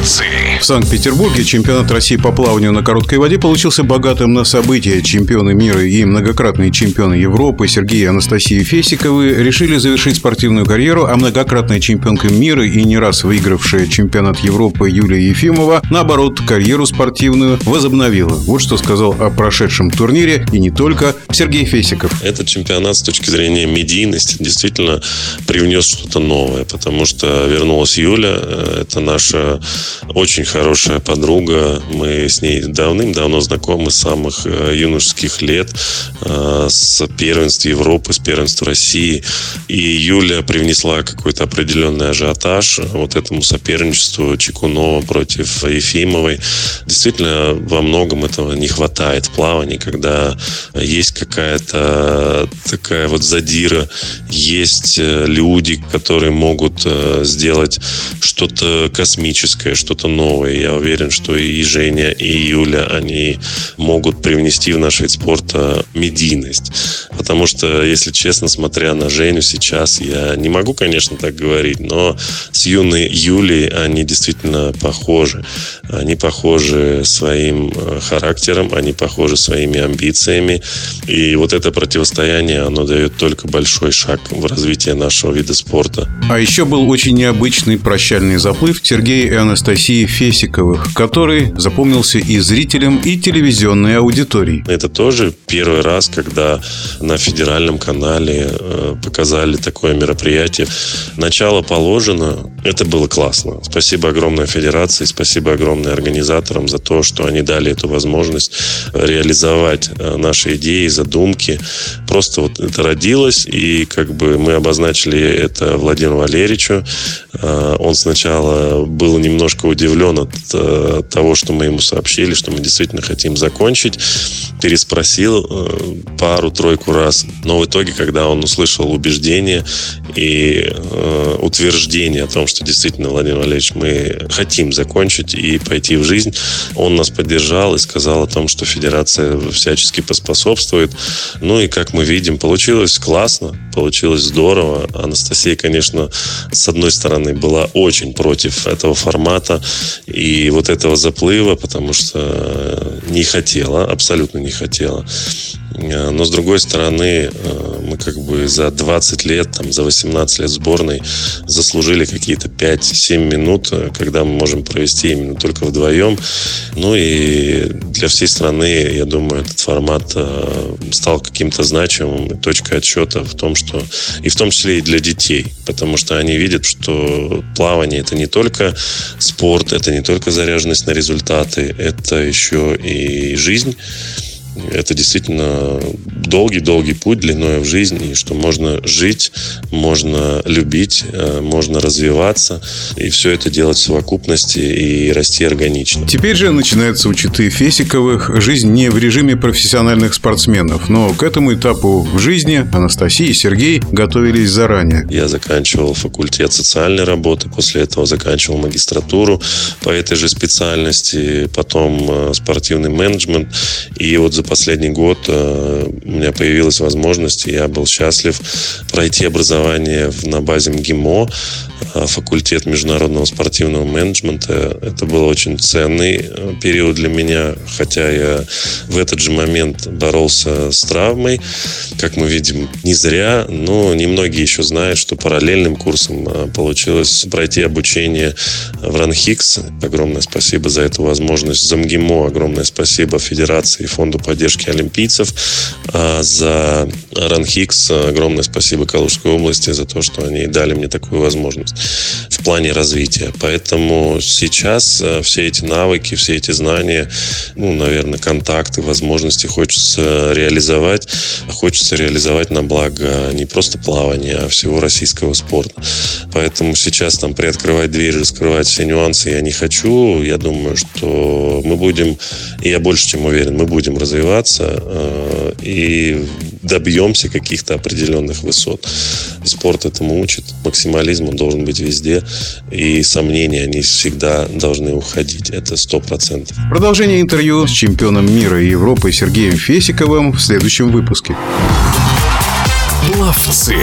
Пловцы. В Санкт-Петербурге чемпионат России по плаванию на короткой воде получился богатым на события. Чемпионы мира и многократные чемпионы Европы Сергей и Анастасия Фесиковы решили завершить спортивную карьеру, а многократная чемпионка мира и не раз выигравшая чемпионат Европы Юлия Ефимова, наоборот, карьеру спортивную возобновила. Вот что сказал о прошедшем турнире и не только Сергей Фесиков. Этот чемпионат с точки зрения медийности действительно привнес что-то новое, потому что вернулась Юля, э, это наша очень хорошая подруга. Мы с ней давным-давно знакомы с самых э, юношеских лет, э, с первенств Европы, с первенств России. И Юля привнесла какой-то определенный ажиотаж вот этому соперничеству Чекунова против Ефимовой. Действительно, во многом этого не хватает в плавании, когда есть какая-то такая вот задира, есть люди, которые могут сделать что-то космическое, что-то новое. Я уверен, что и Женя, и Юля, они могут привнести в наш вид спорта медийность. Потому что, если честно, смотря на Женю сейчас, я не могу, конечно, так говорить, но с юной Юлей они действительно похожи. Они похожи своим э, характером, они похожи своими амбициями. И вот это противостояние, оно дает только большой шаг в развитии нашего вида спорта. А еще был очень необычный прощальный заплыв Сергея и Анастасии Фесиковых, который запомнился и зрителям, и телевизионной аудитории. Это тоже первый раз, когда на федеральном канале э, показали такое мероприятие. Начало положено. Это было классно. Спасибо огромной федерации, спасибо огромное организаторам за то, что они дали эту возможность реализовать э, наши идеи, задумки. Просто вот это родилось, и как бы мы обозначили это Владимиру Валерьевичу. Э, он сначала был немножко удивлен от э, того, что мы ему сообщили, что мы действительно хотим закончить. Переспросил э, пару-тройку раз. Но в итоге, когда он услышал убеждение и утверждение о том, что действительно, Владимир Валерьевич, мы хотим закончить и пойти в жизнь, он нас поддержал и сказал о том, что федерация всячески поспособствует. Ну и, как мы видим, получилось классно, получилось здорово. Анастасия, конечно, с одной стороны, была очень против этого формата и вот этого заплыва, потому что не хотела, абсолютно не хотела. Э, но, с другой стороны, э, мы как бы за 20 лет, там, за 18 лет сборной заслужили какие-то 5-7 минут, э, когда мы можем провести именно только вдвоем. Ну и для всей страны, я думаю, этот формат стал каким-то значимым точкой отсчета в том, что и в том числе и для детей, потому что они видят, что плавание это не только спорт, это не только заряженность на результаты, это еще и жизнь это действительно долгий-долгий путь длиной в жизни, и что можно жить, можно любить, э, можно развиваться, и все это делать в совокупности и расти органично. Теперь же начинается у Читы Фесиковых жизнь не в режиме профессиональных спортсменов, но к этому этапу в жизни Анастасия и Сергей готовились заранее. Я заканчивал факультет социальной работы, после этого заканчивал магистратуру по этой же специальности, потом э, спортивный менеджмент, и вот за последний год э, меня появилась возможность, и я был счастлив пройти образование на базе МГИМО, факультет международного спортивного менеджмента. Это был очень ценный э, период для меня, хотя я в этот же момент боролся с травмой. Как мы видим, не зря, но немногие еще знают, что параллельным курсом получилось пройти обучение в РАНХИКС. Огромное спасибо за эту возможность. За МГИМО огромное спасибо Федерации и Фонду поддержки олимпийцев. А за Ранхикс огромное спасибо Калужской области за то, что они дали мне такую возможность в плане развития. Поэтому сейчас э, все эти навыки, все эти знания, ну, наверное, контакты, возможности хочется реализовать. Хочется реализовать на благо не просто плавания, а всего российского спорта. Поэтому сейчас там приоткрывать дверь, раскрывать все нюансы я не хочу. Я думаю, что мы будем, и я больше чем уверен, мы будем развиваться э, и добьемся каких-то определенных высот. Спорт этому учит. Максимализм он должен быть везде. И сомнения, они всегда должны уходить. Это сто процентов. Продолжение интервью с чемпионом мира и Европы Сергеем Фесиковым в следующем выпуске. Пловцы.